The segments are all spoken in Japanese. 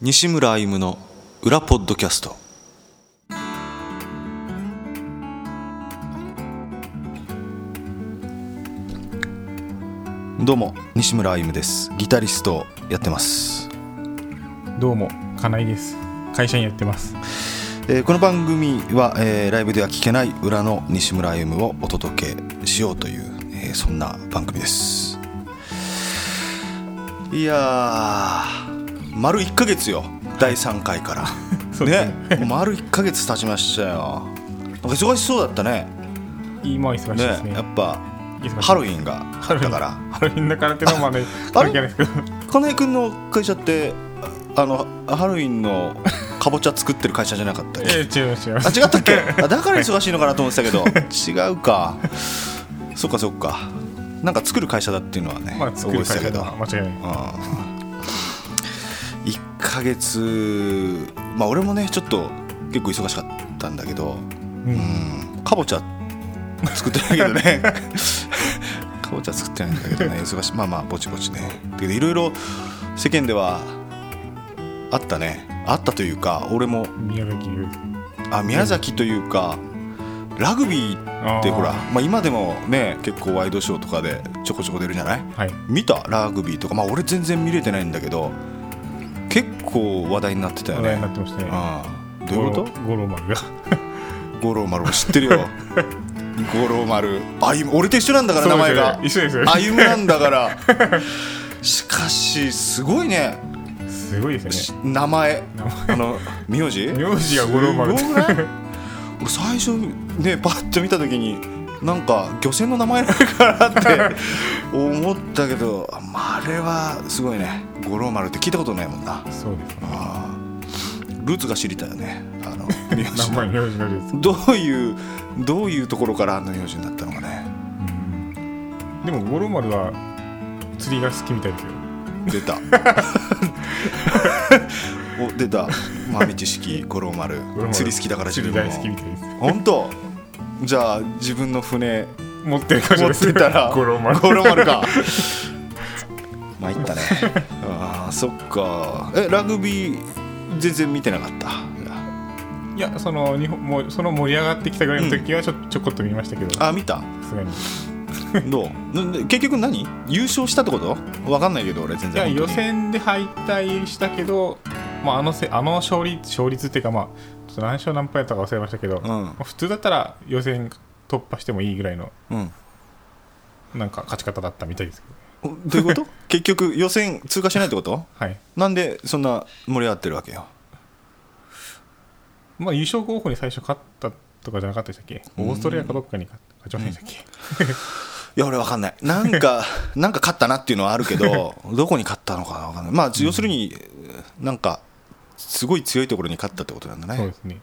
西村歩夢の裏ポッドキャスト。どうも西村歩夢です。ギタリストをやってます、どうも金井です。会社員やってます。えーこの番組は、えーライブでは聞けない裏の西村歩夢をお届けしようという、えーそんな番組です。いやー丸1ヶ月よ第3回から。ね。丸1ヶ月経ちましたよ。忙しそうだったね。今は忙しいねですね。やっぱハロウィンがハロウィンだからハロウィンだからってのもね あ関係ないですけど。金井君の会社ってあのハロウィンのかぼちゃ作ってる会社じゃなかったっけ？え違います違いまあす違ったっけ？あだから忙しいのかなと思ってたけど 違うか。そっかそっか。なんか作る会社だっていうのはね、まあ覚えてたけど。は間違いない。うん。1ヶ月まあ俺もねちょっと結構忙しかったんだけどううん。んかぼちゃ作ってないけどね。かぼちゃ作ってないんだけどね忙しい。まあまあぼちぼちね。だけどいろいろ世間ではあったね。あったというか俺も宮崎優あ宮崎というかラグビーってほらまあ、今でもね結構ワイドショーとかでちょこちょこ出るじゃない？はい。見た？ラグビーとか。まあ俺全然見れてないんだけど結構話題になってたよ話題になねってましたね。ああどういうこと？五郎丸が。五郎丸も知ってるよ。五郎丸。あゆ俺と一緒なんだから名前が。一緒ですよ歩夢なんだから。しかしすごいね。すごいですね。名前。名前。あの名字？名字が五郎丸。最初ねパッと見た時になんか漁船の名前なのかなって思ったけどまああれはすごいね。五郎丸って聞いたことないもんな。そうですね。あー。ルーツが知りたいよね。あの 名前名字どういうどういうところからあんな名字になったのかね。うん。でも五郎丸は釣りが好きみたいですよ。出た。お出た。豆知識五郎丸。五郎丸釣り好きだから自分も。釣り大好きみたいです。本当？じゃあ自分の船持ってる持っですてたら五郎丸。五郎丸か。参ったね。ああそっか。えラグビー全然見てなかった？いやその日本もうその盛り上がってきたぐらいの時はちょ,、ちょこっと見ましたけど。さあ見た？すがに。どう？結局何？優勝したってこと？わかんないけど俺全いや然予選で敗退したけど、まあ、あのせあの勝率勝率っていうか、まあ、と何勝何敗やったか忘れましたけど、うん。まあ普通だったら予選突破してもいいぐらいのうん。なんか勝ち方だったみたいですけど、おどういうこと？結局予選通過しないってこと？はい。なんでそんな盛り上がってるわけよ？まあ、優勝候補に最初勝ったとかじゃなかったでしたっけ？オーストラリアかどっかに勝勝ちませんでしたっけ、いや俺わかんない。なんかなんか勝ったなっていうのはあるけど どこに勝ったのかなわかんない。まあ要するになんかすごい強いところに勝ったってことなんだね。そうですね。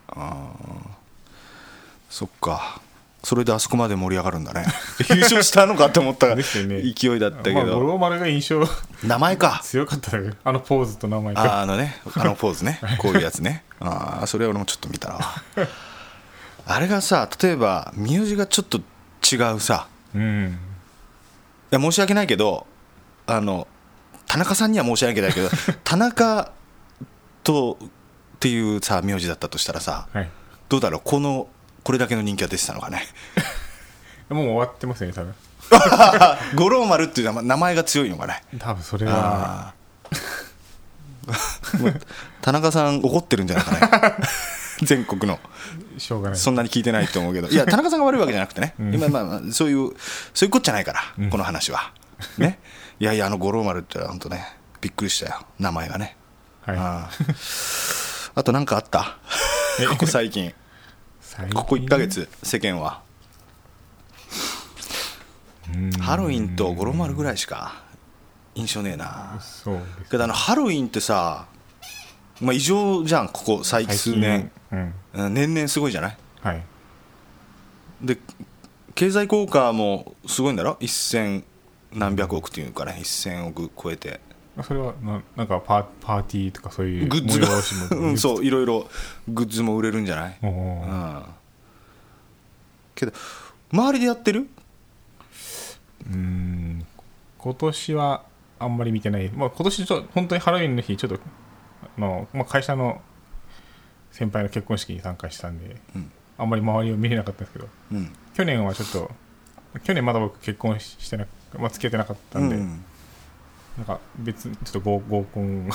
そっか。それであそこまで盛り上がるんだね。優勝したのかって思ったですよね。勢いだったけまあ、五ど、郎丸が印象名前か。強かったあのポーズと名前あがあのね。あのポーズね。こういうやつね。ああそれは俺もちょっと見たな。あれがさ例えば名字がちょっと違うさ。うん。いや申し訳ないけどあの田中さんには申し訳ないけど 田中とっていうさ名字だったとしたらさはい。どうだろう？このこれだけの人気が出てたのかね？もう終わってますよね多分。五郎丸っていう名前名前が強いのかね？多分それは。田中さん怒ってるんじゃないかね？全国の。しょうがない。そんなに聞いてないと思うけど。いや田中さんが悪いわけじゃなくてね、うん。今まあまあそういうそういうことじゃないから、うん。この話は。ね？いやいやあの五郎丸って本当ねびっくりしたよ。名前がね、はい。あーあと何かあった？え。ここ最近。ここ1ヶ月世間は。うん。ハロウィンと五郎丸ぐらいしか印象ねえな。そうけどあのハロウィンってさ、まあ、異常じゃんここ最最数年、うん。うん年々すごいじゃない？はい。で経済効果もすごいんだろ？1000何百億っていうかね1000億超えて。まあそれはななんかパーパーティーとかそういうグッズがうんそういろいろグッズも売れるんじゃない、おうーん、けど周りでやってる？うん今年はあんまり見てない、まあ、今年ちょっと本当にハロウィンの日ちょっとの、まあ、会社の先輩の結婚式に参加したんで、うん。あんまり周りを見れなかったんですけどうん。去年はちょっと去年まだ僕結婚ししてなまあ、付き合ってなかったんで、うんなんか別にちょっと合合コン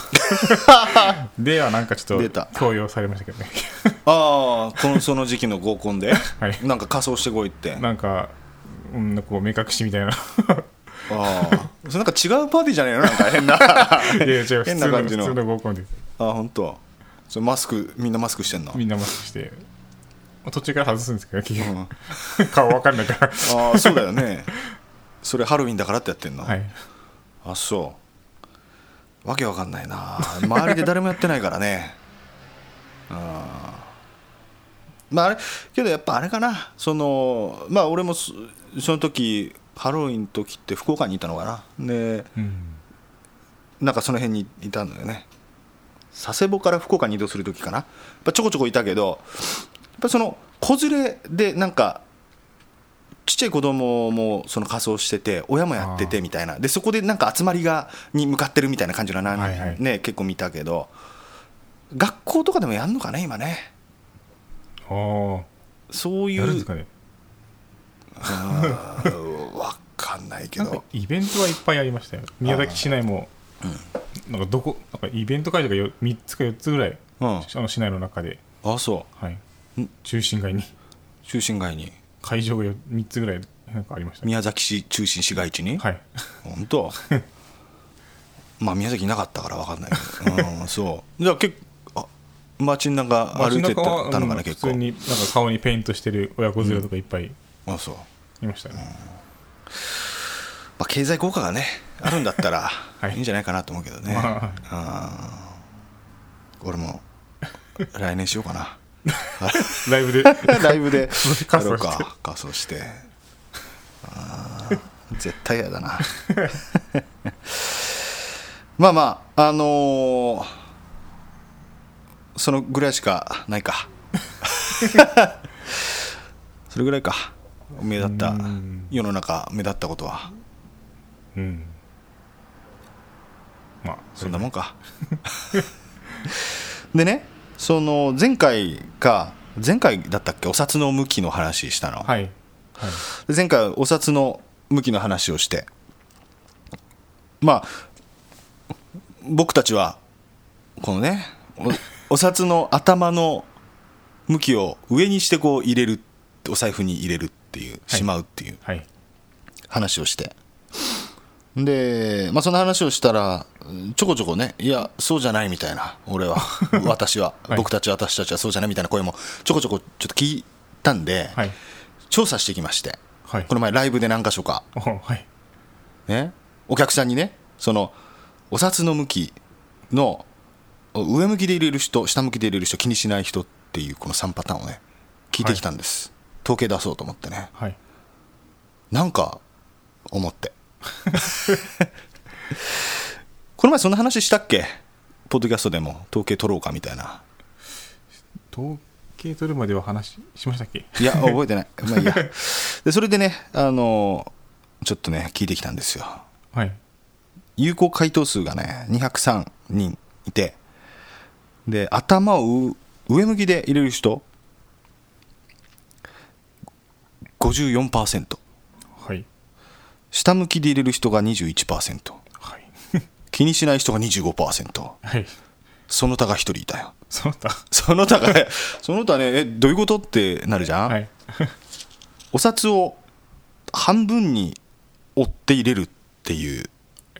ではなんかちょ出った。と強要されましたけどね。ああこのその時期の合コンで？はい。なんか仮装してこいって。あなんか、うん、こう目隠しみたいな。あそれなんか違うパーティーじゃねえの？なんか変な。変な感じの。普通の合コンです。本当。それマスクみんなマスクしてんの？みんなマスクして。まあ途中から外すんですけど結うん。局顔わかんないから。ああそうだよね。それハロウィンだからってやってんの、はいあそう。わけわかんないな。周りで誰もやってないからね。あ ーまああれけどやっぱあれかな。そのまあ俺もそその時ハロウィンの時って福岡にいたのかな。でうん。なんかその辺にいたんだよね。佐世保から福岡に移動する時かな。やっぱちょこちょこいたけどやっぱその子連れでなんかちっちゃい子供もその仮装してて親もやっててみたいな。でそこでなんか集まりがに向かってるみたいな感じのな、はいはい。ね、結構見たけど学校とかでもやんのかね今ね。ああそういうわかんないけど。イベントはいっぱいありましたよ。宮崎市内もなんかどこなんかイベント会場がよ3つか4つぐらいうん。あの市内の中で、あそう。はい。ん、中心街に。中心街に会場が3つぐらいなんかありましたね。宮崎市中心市街地に、はい。本当？まあ宮崎いなかったから分かんない。けど、うん、そう。じゃあ結構あ街中歩いてたのかうんな結構。普通になんか顔にペイントしてる親子連れとかいっぱいあそう、いましたね、まあ、経済効果がねあるんだったら はい。いいんじゃないかなと思うけどね、まあ。ー俺も来年しようかなライブで。ライブで。仮装か。仮装して。あー絶対嫌だな。まあまああのーそのぐらいしかないか。それぐらいか。目立った。うん。世の中目立ったことは。うん。まあそんなもんか。でねその前回か前回だったっけ？お札の向きの話したの、はい。はい。で前回お札の向きの話をして。まあ僕たちはこのねおお札の頭の向きを上にしてこう入れるお財布に入れるっていう、はい。しまうっていうはい。話をしてで、まあ、その話をしたらちょこちょこねいやそうじゃないみたいな俺は。私は、はい。僕たち私たちはそうじゃないみたいな声もちょこちょこちょっと聞いたんで、はい。調査してきましてはい。この前ライブで何箇所か。ね、お客さんにねそのお札の向きの上向きで入れる人下向きで入れる人気にしない人っていうこの3パターンをね聞いてきたんです、統計出そうと思ってね。はい。なんか思ってこの前そんな話したっけ？ポッドキャストでも。統計取ろうかみたいな。統計取るまでは話しましたっけ？いや覚えてない。まあいいや。でそれでねあのちょっとね聞いてきたんですよ。はい。有効回答数がね203人いて。で頭をう上向きで入れる人？54%はい下向きで入れる人が21%はい。気にしない人が25%はい。その他が1人いたよ。その他。その他がね その他ねえどういうことってなるじゃん、はい。お札を半分に折って入れるっていう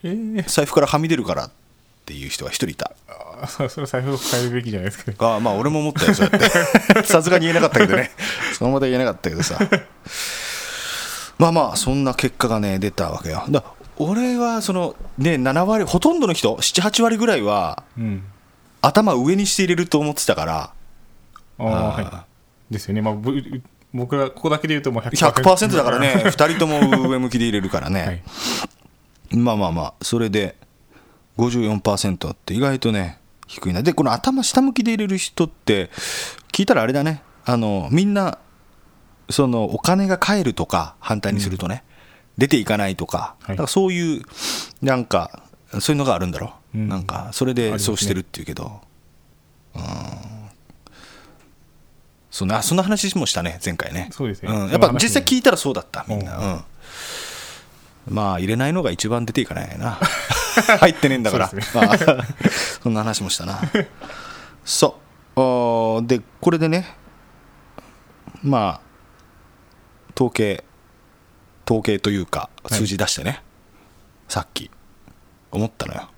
ええ財布からはみ出るからっていう人が1人いた。あそそれ財布を変えるべきじゃないですか。ああまあ俺も思ったよそうやって。さすがに言えなかったけどね。そのまま言えなかったけどさまあまあそんな結果がね出たわけよ。だ俺はそのね7割ほとんどの人78割ぐらいはうん。頭上にして入れると思ってたから。ああはい。ですよね。まあぶ僕がここだけで言うともう 100%, 100%だからね。2人とも上向きで入れるからね、はい。まあまあまあそれで54%って意外とね低いな。でこの頭下向きで入れる人って聞いたらあれだね。あのみんなそのお金が返るとか、反対にするとね、出ていかないとか、だからそういう、なんか、そういうのがあるんだろ？う、なんか、それでそうしてるっていうけど、うん、そんなそんな話もしたね、前回ね。そうですね、やっぱ実際聞いたらそうだった、みんな。まあ入れないのが一番出ていかないな。入ってねえんだから。まあ、そんな話もしたな。そう。でこれでね。まあ統計統計というかはい。数字出してね、さっき。思ったのよ。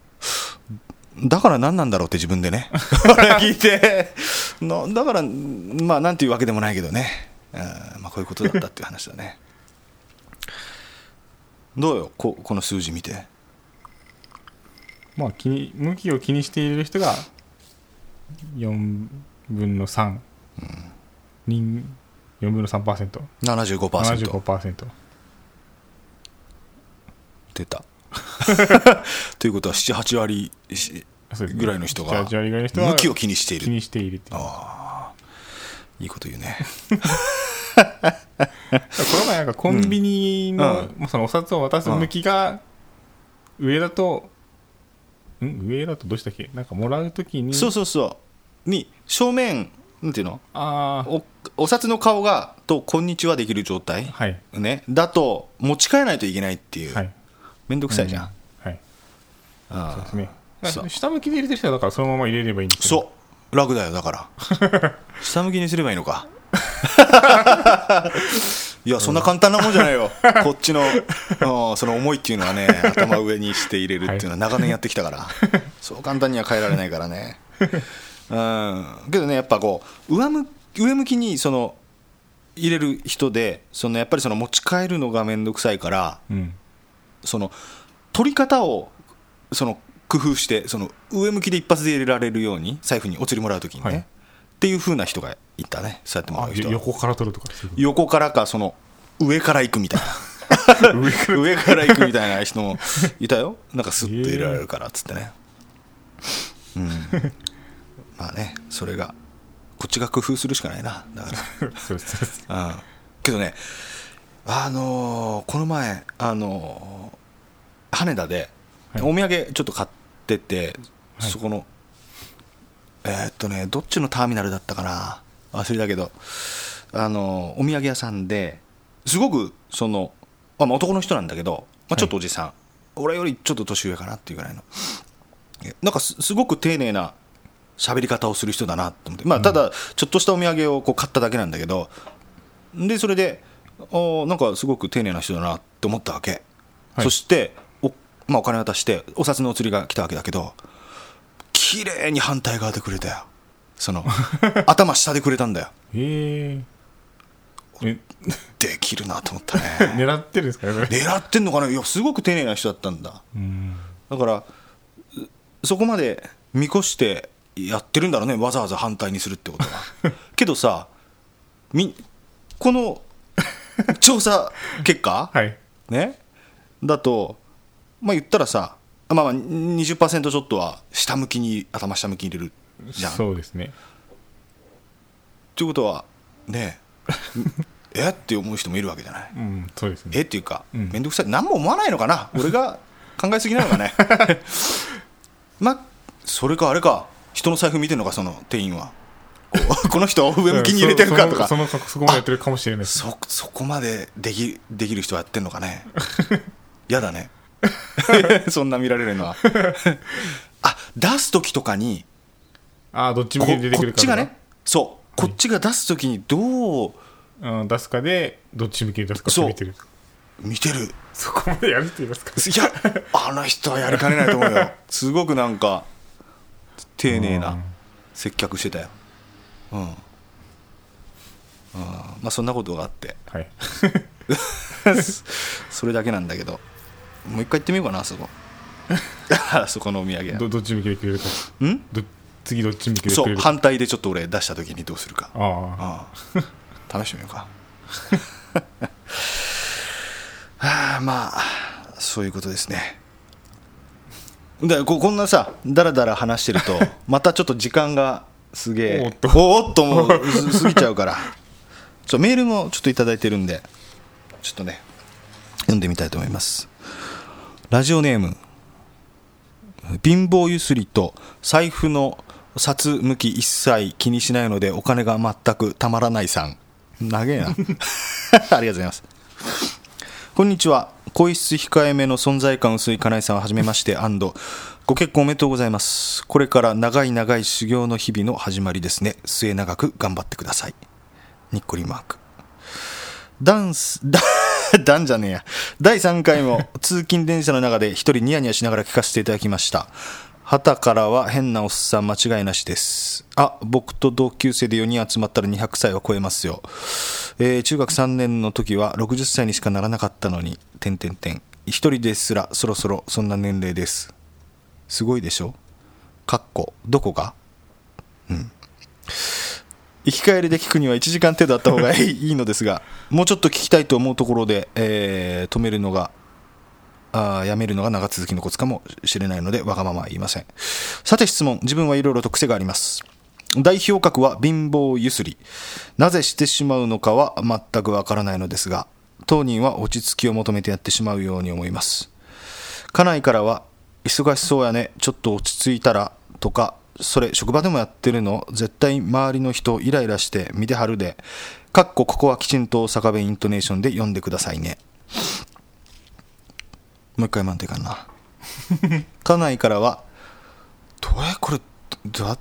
だから何なんだろうって自分でね。聞いて。なだからまあなんていうわけでもないけどね、うんまあ、こういうことだったっていう話だね。どうよ？ここの数字見て。まあ気に向きを気にしている人が4分の3、人4分の 3%75% 75%, 75%出た。ということは78割ぐらいの人が8割ぐらいの人は向きを気にしてい気るにしているっていう。いいこと言うね。この前なんかコンビニの,、うん。まあそのお札を渡す向きが上だと、ん？上だとどうしたっけ？なんかもらうときにそうそうそう。に正面なんていうの？あおお札の顔がと「こんにちは」できる状態、あはい。ね、だと持ち替えないといけないっていう、はい。めんどくさいじゃん、はい。ああそうですね。下向きで入れてる人はだからそのまま入れればいいんですそう。楽だよだから。下向きにすればいいのか。いやそんな簡単なもんじゃないよ。こっちのうんその思いっていうのはね頭上にして入れるっていうのは長年やってきたから、そう簡単には変えられないからねうん。けどねやっぱこう上向上向きにその入れる人でそのやっぱりその持ち帰るのが面倒くさいからうん。その取り方をその工夫してその上向きで一発で入れられるように財布にお釣りもらうときにね、はい。っていう風な人がいたねそうやってもらあう人は。横から取るとか横からかその上から行くみたいな。上から。行くみたいな人もいたよ。なんかスッと入れられるからっつってね。うん まあねそれがこっちが工夫するしかないな。だから。そうん。けどねあのーこの前あのー羽田ではい。お土産ちょっと買ってて、はい。そこのえーっとねどっちのターミナルだったかな。忘れたけどあのーお土産屋さんですごくその、まあ、まあ男の人なんだけど、まあ、ちょっとおじさん、俺よりちょっと年上かなっていうぐらいの。えなんかすすごく丁寧な喋り方をする人だなと思って、まあ、ただちょっとしたお土産をこう買っただけなんだけど。でそれでおなんかすごく丁寧な人だなって思ったわけ、はい。そしてお,、まあ、お金渡してお札のお釣りが来たわけだけど綺麗に反対側でくれたよ。その 頭下でくれたんだよ。へええ。できるなと思ったね。狙ってるんですか狙ってんのかな？いやすごく丁寧な人だったんだ。うん。だからうそこまで見越してやってるんだろうね。わざわざ反対にするってことは。けどさみこの調査結果、はい。ね？だとまあ言ったらさまあまあ20%ちょっとは下向きに頭下向きに入れるじゃん。そうですね。ということはね え。って思う人もいるわけじゃない。うんそうですね。え？っていうかうん。面倒くさい。何も思わないのかな？俺が考えすぎなのかね？まあそれかあれか人の財布見てんのかその店員は。こ の人は上向きに入れてるかとか。そのそのそこまでやってるかもしれない。そそこまでできできる人はやってんのかね。嫌だね。そんな見られるのは。あ出す時とかにああどっち向こきで出てくこるかっちがねそう。こっちが出す時にどううん、出すかでどっち向きに出すかってそう。見てる。見てる。そこまでやるって言いますかいやあの人はやりかねないと思うよ。すごくなんか丁寧な接客してたよ。うん、うん、まあそんなことがあって。はい。それだけなんだけど。もう一回行ってみようかなあそこ。あそこのお土産。屋どどっち向きでくれるか。ん？ど次どっち向きでくそうれるか。反対でちょっと俺出した時にどうするか。ああ。ああ試してみようか。はあまあそういうことですねでここんなさだらだら話してると またちょっと時間がすげえおっと。おっともう す過ぎちゃうから。ちょメールもちょっといただいてるんでちょっとね読んでみたいと思います。ラジオネーム貧乏ゆすりと財布の札向き一切気にしないのでお金が全くたまらないさん。長えな。ありがとうございます。こんにちは声質控えめの存在感薄い金井さんはじめましてご結婚おめでとうございます。これから長い長い修行の日々の始まりですね。末永く頑張ってください。にっこりマーク。ダンスダ ダンじゃねえや。第3回も通勤電車の中で一人ニヤニヤしながら聞かせていただきました。旗からは変なおっさん間違いなしです。あ僕と同級生で4人集まったら200歳は超えますよ、えー中学3年の時は60歳にしかならなかったのに点点点一人ですらそろそろそんな年齢です。すごいでしょ？かっこ。どこが？うん。行き帰りで聞くには1時間程度あった方がいいいいのですがもうちょっと聞きたいと思うところで、えー止めるのがあやめるのが長続きのコツかもしれないのでわがままは言いません。さて質問。自分はいろいろと癖があります。代表格は貧乏ゆすり。なぜしてしまうのかは全くわからないのですが当人は落ち着きを求めてやってしまうように思います。家内からは忙しそうやねちょっと落ち着いたらとかそれ職場でもやってるの絶対周りの人イライラして見てはるでかっこここはきちんと大阪弁イントネーションで読んでくださいね。もう一回満点かな。家内からはどれこれど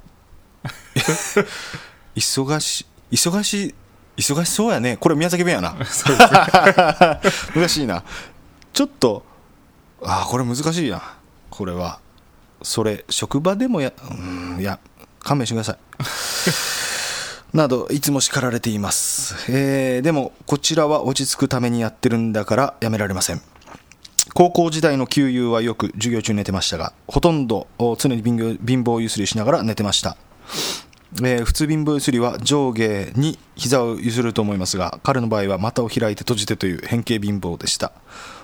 忙し忙し忙しそうやね。これ宮崎弁やな。難しいな。ちょっとあーこれ難しいなこれは。それ職場でもやうんいや勘弁してください。などいつも叱られています、えーでもこちらは落ち着くためにやってるんだからやめられません高校時代の給油はよく授業中寝てましたがほとんど常に貧乏ゆすりしながら寝てました、えー普通貧乏ゆすりは上下に膝を譲ると思いますが彼の場合は股を開いて閉じてという変形貧乏でした。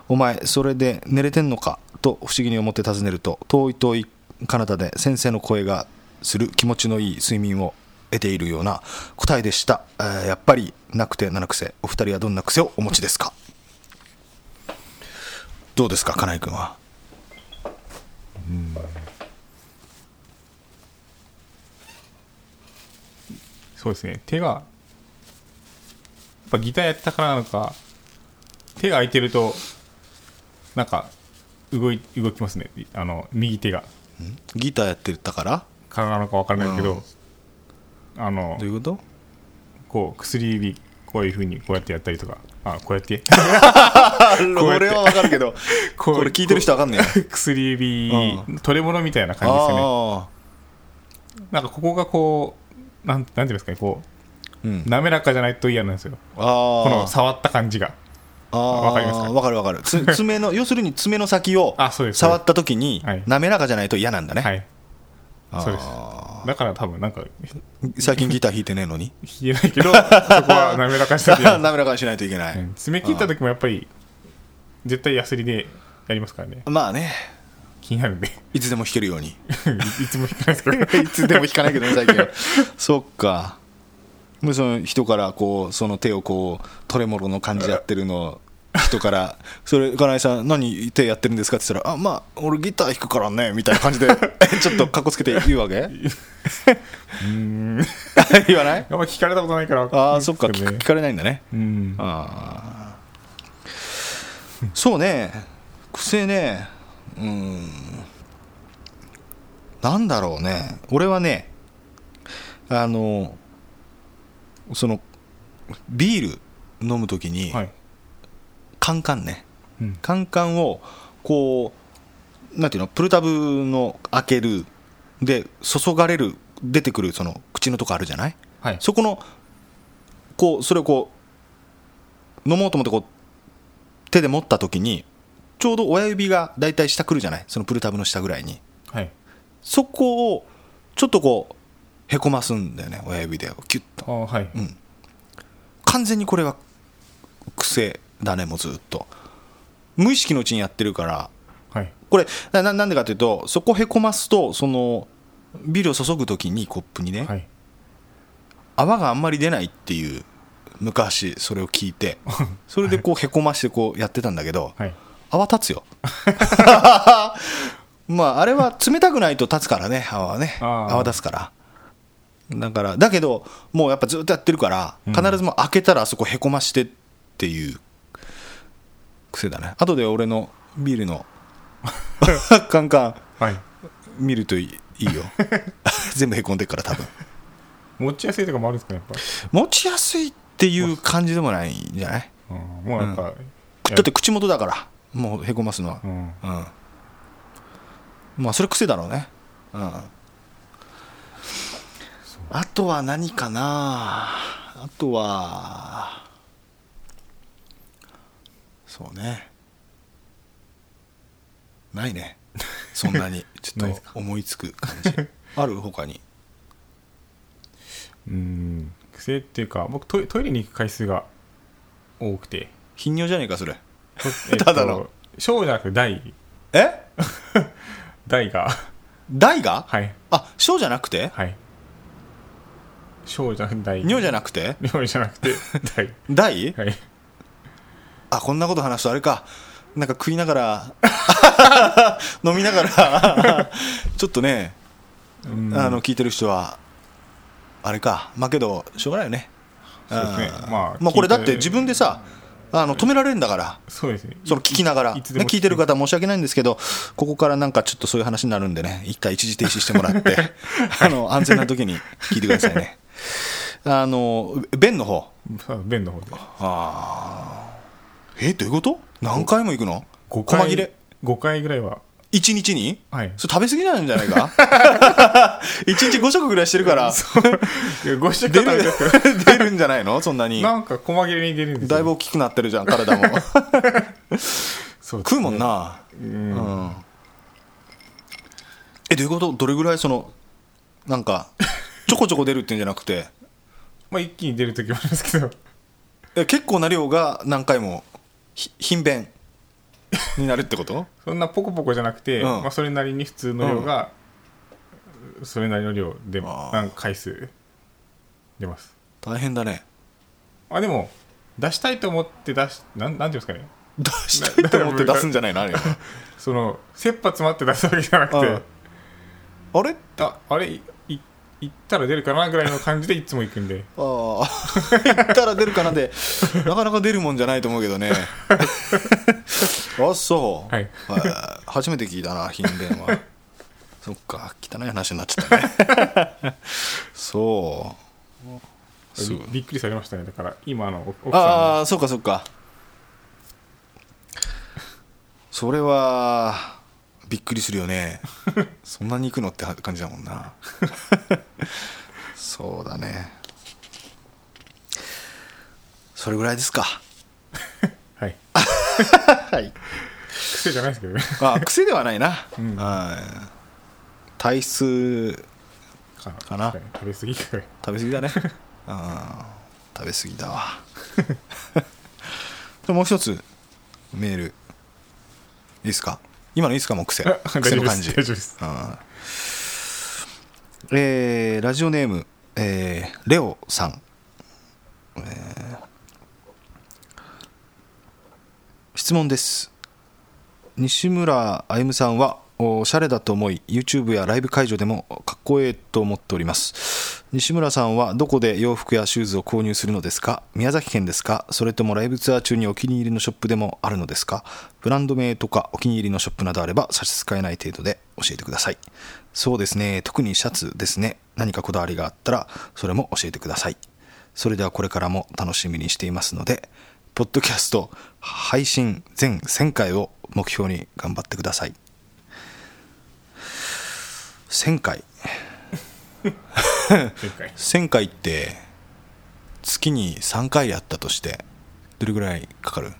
お前それで寝れてんのかと不思議に思って尋ねると遠い遠い彼方で先生の声がする気持ちのいい睡眠を得ているような答えでした、えーやっぱりなくて七癖。お二人はどんな癖をお持ちですか？どうですか金井君は？そうですね。手がやっぱギターやってたからなのか手が空いてるとなんか動い動きますね。あの右手が。ギターやってたから？からなのか分からないけど、あのどういうこと？こう薬指こういうふうにこうやってやったりとか。あこうやって？これはわかるけど これ聞いてる人わかんねえ薬指、う取れ物みたいな感じですよね。あなんかここがこうなんなんていうんですかねこーうん。う滑らかじゃないと嫌なんですよ。この触った感じが。わかりますか？わかるわかる。つ 爪の要するに爪の先を触った時にはい。滑らかじゃないと嫌なんだね、はいそうです。だから多分なんか最近ギター弾いてねえのに？弾けないけどそこは滑らかしたり 滑らかにしないといけない、うん。爪切った時もやっぱり絶対ヤスリでやりますからね。まあね。気になるんで。いつでも弾けるように。いつも弾かないですけど いつでも弾かないけどね最近。はそっか。もうその人からこうその手をこうトレモロの感じやってるのを人から「それ金井さん何手やってるんですか?」って言ったら「あまあ俺ギター弾くからね」みたいな感じで ちょっとかっこつけて言うわけ？うん。言わない？あんま聞かれたことないからああそっか聞聞かれないんだね。うん。あー。そうね。癖ね。うん。なんだろうね。俺はねあのそのビール飲む時に、はいカンカンね。うん。カンカンをこうなんていうのプルタブの開けるで注がれる出てくるその口のとこあるじゃない？はい。そこのこうそれをこう飲もうと思ってこう手で持った時にちょうど親指がだいたい下くるじゃない？そのプルタブの下ぐらいに。はい。そこをちょっとこうへこますんだよね親指で。キュッと。あはい。うん。完全にこれは癖だねもうずっと。無意識のうちにやってるから。はい。これなななんでかというとそこへこますとそのビールを注ぐ時にコップにね、はい。泡があんまり出ないっていう昔それを聞いて それでこうへこましてこうやってたんだけどはい。泡立つよ。まああれは冷たくないと立つからね泡はね。泡立つから。だからだけどもうやっぱずっとやってるからうん。必ずもう開けたらあそこへこましてっていう癖だね。後で俺のビールの カンカンはい。見るといいいいよ。全部へこんでるから多分。持ちやすいとかもあるんですかねやっ持ちやすいっていう感じでもないんじゃない？ぱ、うん、もうやっぱ、だって口元だからもうへこますのは。うん。うん。まあそれ癖だろうね。うん。あとは何かな？あとはそうね。ないね。そんなに ちょっと思いつく感じ。ある？他に？うん。癖っていうか僕トイトイレに行く回数が多くて、頻尿じゃねえかそれ。と えっとただの。小じゃなくて大え？大が。大が？はい。あ小じゃなくて？はい。小じゃなくて大尿じゃなくて？尿じゃなくて大大はいあこんなこと話すとあれか。なんか食いながら 飲みながらちょっとね、うん。あの聞いてる人はあれか。まあけどしょうがないよね。ね。うんまあまあこれだって自分でさあの止められるんだから。そうですね。その聞きながら、ね、聞いてる方申し訳ないんですけどここからなんかちょっとそういう話になるんでね。一回一時停止してもらって あの安全な時に聞いてくださいね。あの便の方。そう便の方で。あーえどういうこと？何回も行くの？5細切れ？5回ぐらいは。1日に？はい。それ食べ過ぎなんじゃないか？1日5食ぐらいしてるから。ご食出る？出るんじゃないの？そんなに。なんか細切れに出るんですよ。だいぶ大きくなってるじゃん体も そう食うもんな。うん。うん。えどういうこと？どれぐらいそのなんかちょこちょこ出るっていうんじゃなくて？まあ一気に出る時もありますけど。え結構な量が何回もひ頻便になるってこと？そんなポコポコじゃなくて、うん。まあ、それなりに普通の量が、それなりの量であー。なんか回数出ます。大変だね。あでも出したいと思って出しなんなんていうんですかね？出したいと思って出すんじゃないの？あれ その切羽詰まって出すわけじゃなくて、うん。あれ？ああれ行ったら出るかなぐらいの感じでいつも行くんで。ああ 行ったら出るかなでなかなか出るもんじゃないと思うけどね。あそう、はい。はい。初めて聞いたな頻便は。そっか汚い話になっちゃったね。そう。びびっくりされましたね。だから今の奥奥さああそうかそうか。それはびっくりするよね。そんなに行くのって感じだもんな。そうだね。それぐらいですか。ん はい。はい。癖じゃないですけどね。あ癖ではないな、うん。はい。体質かかな。食べ過ぎか。食べ過ぎだね。あー食べ過ぎだわ。でもう一つメール。いいですか？今のいいですかもう癖。大癖の感じ。大丈夫です。えーラジオネーム、えーレオさん、えー質問です。西村歩夢さんはおしゃれだと思い YouTube やライブ会場でもかっこええと思っております。西村さんはどこで洋服やシューズを購入するのですか？宮崎県ですか？それともライブツアー中にお気に入りのショップでもあるのですか？ブランド名とかお気に入りのショップなどあれば差し支えない程度で教えてください。そうですね。特にシャツですね。何かこだわりがあったらそれも教えてください。それではこれからも楽しみにしていますのでポッドキャスト配信全1000回を目標に頑張ってください。1000回。前回。1000回って月に3回やったとしてどれぐらいかかる？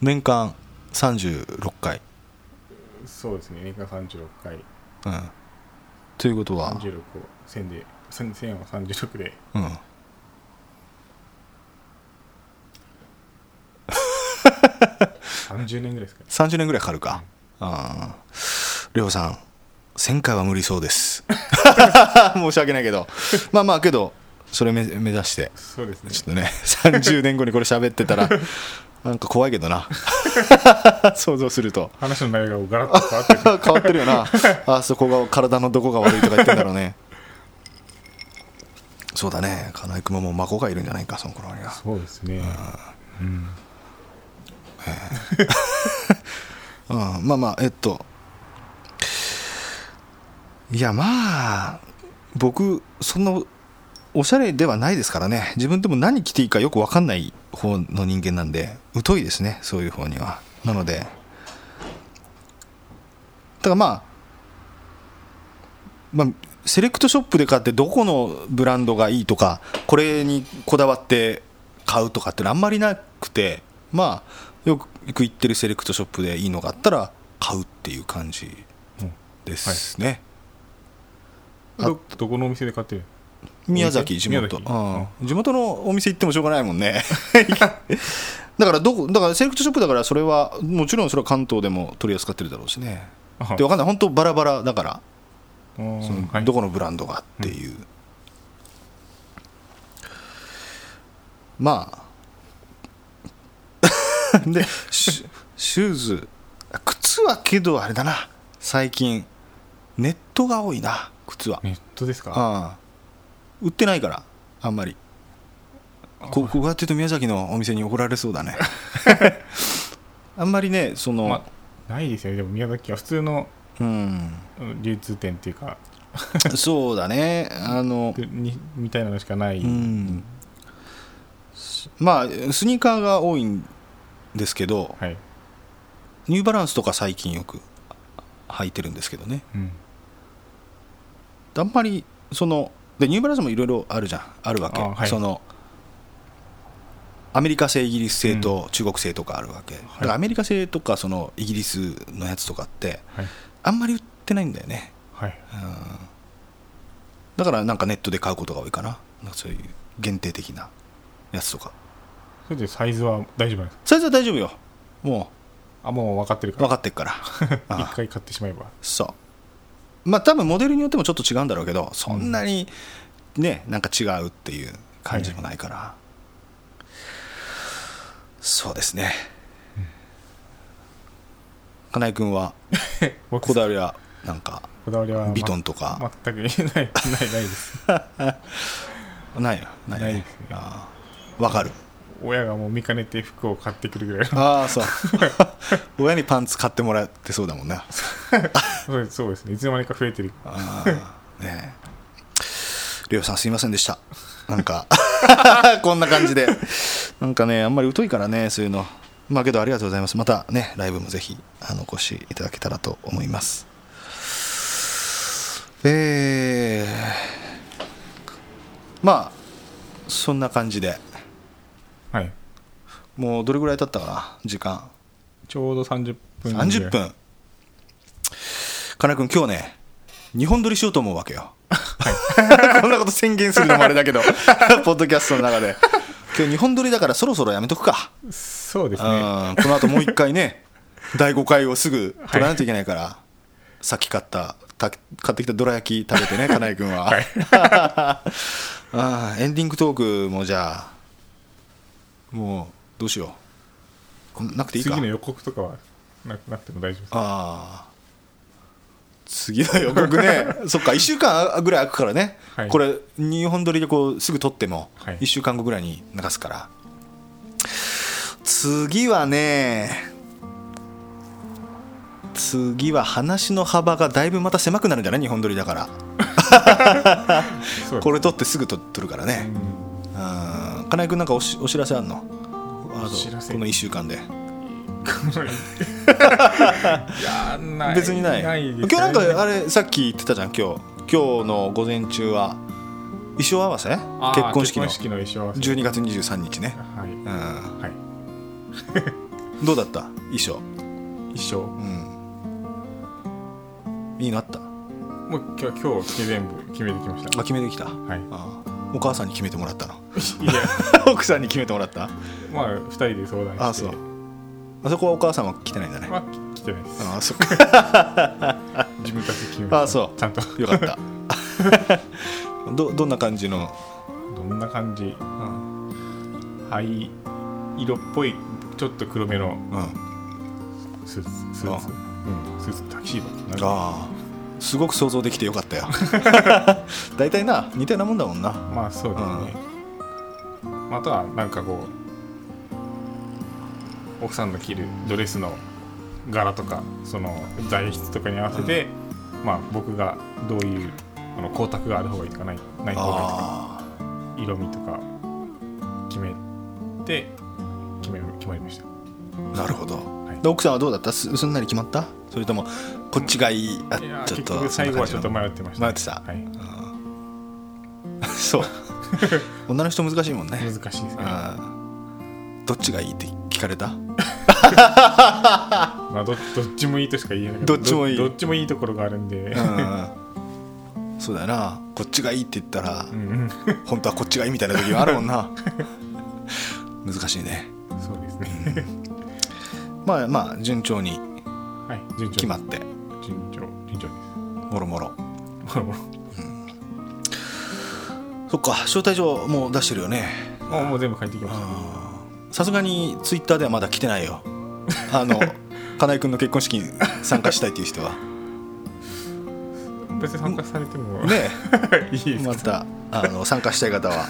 年間36回。そうですね年間36回。うん。ということは？36を1000で 1000, 1000を36で。うん30年ぐらいですかね。30年ぐらいかかるか。ああレオさん1000回は無理そうです。申し訳ないけど。まあまあけどそれ目目指して。そうですね。ちょっとね30年後にこれ喋ってたらなんか怖いけどな。想像すると。話の内容がガラッと変わってる。変わってるよな。あそこが体のどこが悪いとか言ってんだろうね。そうだね。金井君も孫がいるんじゃないかその頃には。そうですね。うん。うん、うん。まあまあえっと。いやまあ僕そんなおしゃれではないですからね。自分でも何着ていいかよく分かんない方の人間なんで疎いですねそういう方には。なので。だからまあまあセレクトショップで買ってどこのブランドがいいとかこれにこだわって買うとかってあんまりなくてまあよく行ってるセレクトショップでいいのがあったら買うっていう感じですね、どどこのお店で買ってる？宮崎地元。うん。地元のお店行ってもしょうがないもんね。だからどこだからセレクトショップだからそれはもちろんそれは関東でも取り扱ってるだろうしね。あでわかんない。本当バラバラだからどこのブランドがっていう、まあ でシューズ靴はけどあれだな。最近ネットが多いな靴は。ネットですか？売ってないからあんまり。ここうやって言うと宮崎のお店に怒られそうだね。あんまりねその、まあないですよね。でも宮崎は普通のうん。うん流通店っていうか。そうだね。あのにみたいなのしかない、うん。まあスニーカーが多いんですけどはい、ニューバランスとか最近よく履いてるんですけどね。うん、あんまりそのでニューバランスもいろいろあるじゃん。あるわけ、あはい。そのアメリカ製イギリス製と中国製とかあるわけ、だからアメリカ製とかそのイギリスのやつとかってはい。あんまり売ってないんだよね。はい。だからなんかネットで買うことが多いかな。そういう限定的なやつとかそれでサイズは大丈夫なんですか？サイズは大丈夫よ。もあもう分かってるうから。分かってっから。一回買ってしまえば。そう。まあ多分モデルによってもちょっと違うんだろうけどそんなにねなんか違うっていう感じもないから、そうですね、金井君は 僕こだわりはなんかこだわりは、まビトンとか、全くない。ないないです。ないよ。ないないですね。ああ。わかる親がもう見かねて服を買ってくるぐらいの。ああそう。親にパンツ買ってもらってそうだもんねそうですそうですね。いつの間にか増えてる。ああねえ。りょうさんすいませんでした。なんか こんな感じで。なんかねあんまり疎いからねそういうの。まあけどありがとうございます。またねライブもぜひあのお越しいただけたらと思います。えー、まあそんな感じではい。もうどれぐらい経ったかな時間。ちょうど30分ぐらい。30分。金井君今日ね2本撮りしようと思うわけよ、こんなこと宣言するのもあれだけど ポッドキャストの中で。今日2本撮りだからそろそろやめとくか、そうですね。うん。この後もう1回ね 第5回をすぐ撮らないといけないから、さっき買ったた買ってきたどら焼き食べてね金井君は、はい。ああエンディングトークもじゃあもうどうしよう。なくていいか。次の予告とかはななくても大丈夫です。ああ。次の予告ね。そっか1週間ぐらい空くからね、はい。これ2本撮りでこうすぐ撮ってもはい。1週間後ぐらいに流すから、次はね次は話の幅がだいぶまた狭くなるんじゃない？2本撮りだから。これ撮ってすぐ撮撮るからね。うん。うん金井君なんかおしお知らせあんの？あとこの1週間で。別にない。今日なんかあれさっき言ってたじゃん今日。今日の午前中は衣装合わせ？結婚式の。結婚式の衣装合わせ。12月23日ね、はい。うん、はい。どうだった？衣装、衣装。いいのあった？もう今日今日全部決めてきましあた決めてきた、はい。あお母さんに決めてもらったの？いや。奥さんに決めてもらった？まあ2人で相談して。あそう。あそこはお母さんは来てないんだね、まあ来てないです。あそっか。自分たちで決めた。あそう。ちゃんと。よかった。どどんな感じの、どんな感じ？うん。灰色っぽいちょっと黒めのうん、スーツスーツ。うん。スーツタキシード。ああすごく想像できてよかったよ。大体な似たようなもんだもんな。まあそうですね、あとはなんかこう奥さんの着るドレスの柄とかその材質とかに合わせて、まあ僕がどういうあの光沢がある方がいいとかないない方がいいとかあ色味とか決めて決め決まりました。あなるほど、奥さんはどうだった？すすんなり決まった？それともこっちがいい？あいやちょっと結局最後はちょっと迷ってました、迷ってた？はい、そう。女の人難しいもんね。難しいですね。うんどっちがいいって聞かれた？まあどどっちもいいとしか言えないけどっちもいい。どどっちもいいところがあるんで。うんそうだよな。こっちがいいって言ったらうんうん。本当はこっちがいいみたいな時があるもんな。難しいね。そうですねまあまあ順調にはい順調決まって。順調順調でもろもろ。すもそっか招待状もう出してるよね。うもうもう全部帰ってきました。さすがにツイッターではまだ来てないよ。あの 金井君の結婚式に参加したいっていう人は。別に参加されても。ね。いいですまたあの参加したい方は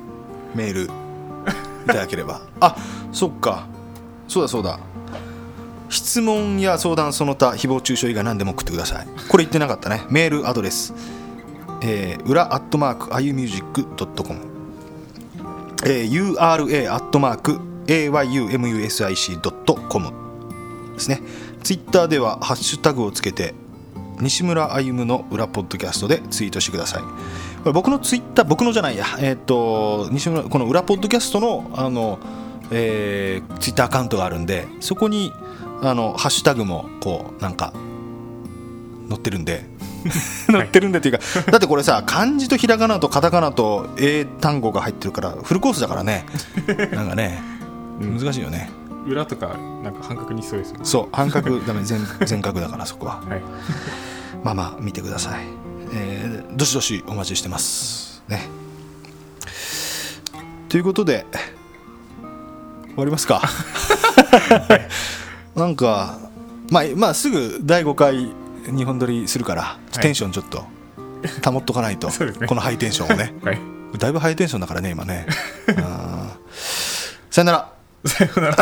メールいただければ。あそっかそうだそうだ。質問や相談その他誹謗中傷以外何でも送ってください。これ言ってなかったね。メールアドレス、えー、裏アットマーク iumusic.com、えー、ura アットマーク ayumusic.com ですね。ツイッターではハッシュタグをつけて西村歩夢の裏ポッドキャストでツイートしてください。これ僕のツイッター僕のじゃないや。えっ、と西村この裏ポッドキャストのあの、えーツイッターアカウントがあるんでそこにあのハッシュタグもこうなんか載ってるんで。載ってるんでっていうかだってこれさ漢字とひらがなとカタカナと英単語が入ってるからフルコースだからね。なんかねうん。難しいよね。裏とかなんか半角にしそうですよね。そう半角 ダメ全全角だからそこは。はい。まあまあ見てください、えーどしどしお待ちしてます。ね。ということで終わりますか。なんかまあまあすぐ第5回日本撮りするからい。テンションちょっと保っとかないと、このハイテンションをね。はい。だいぶハイテンションだからね今ね。さよなら。さようなら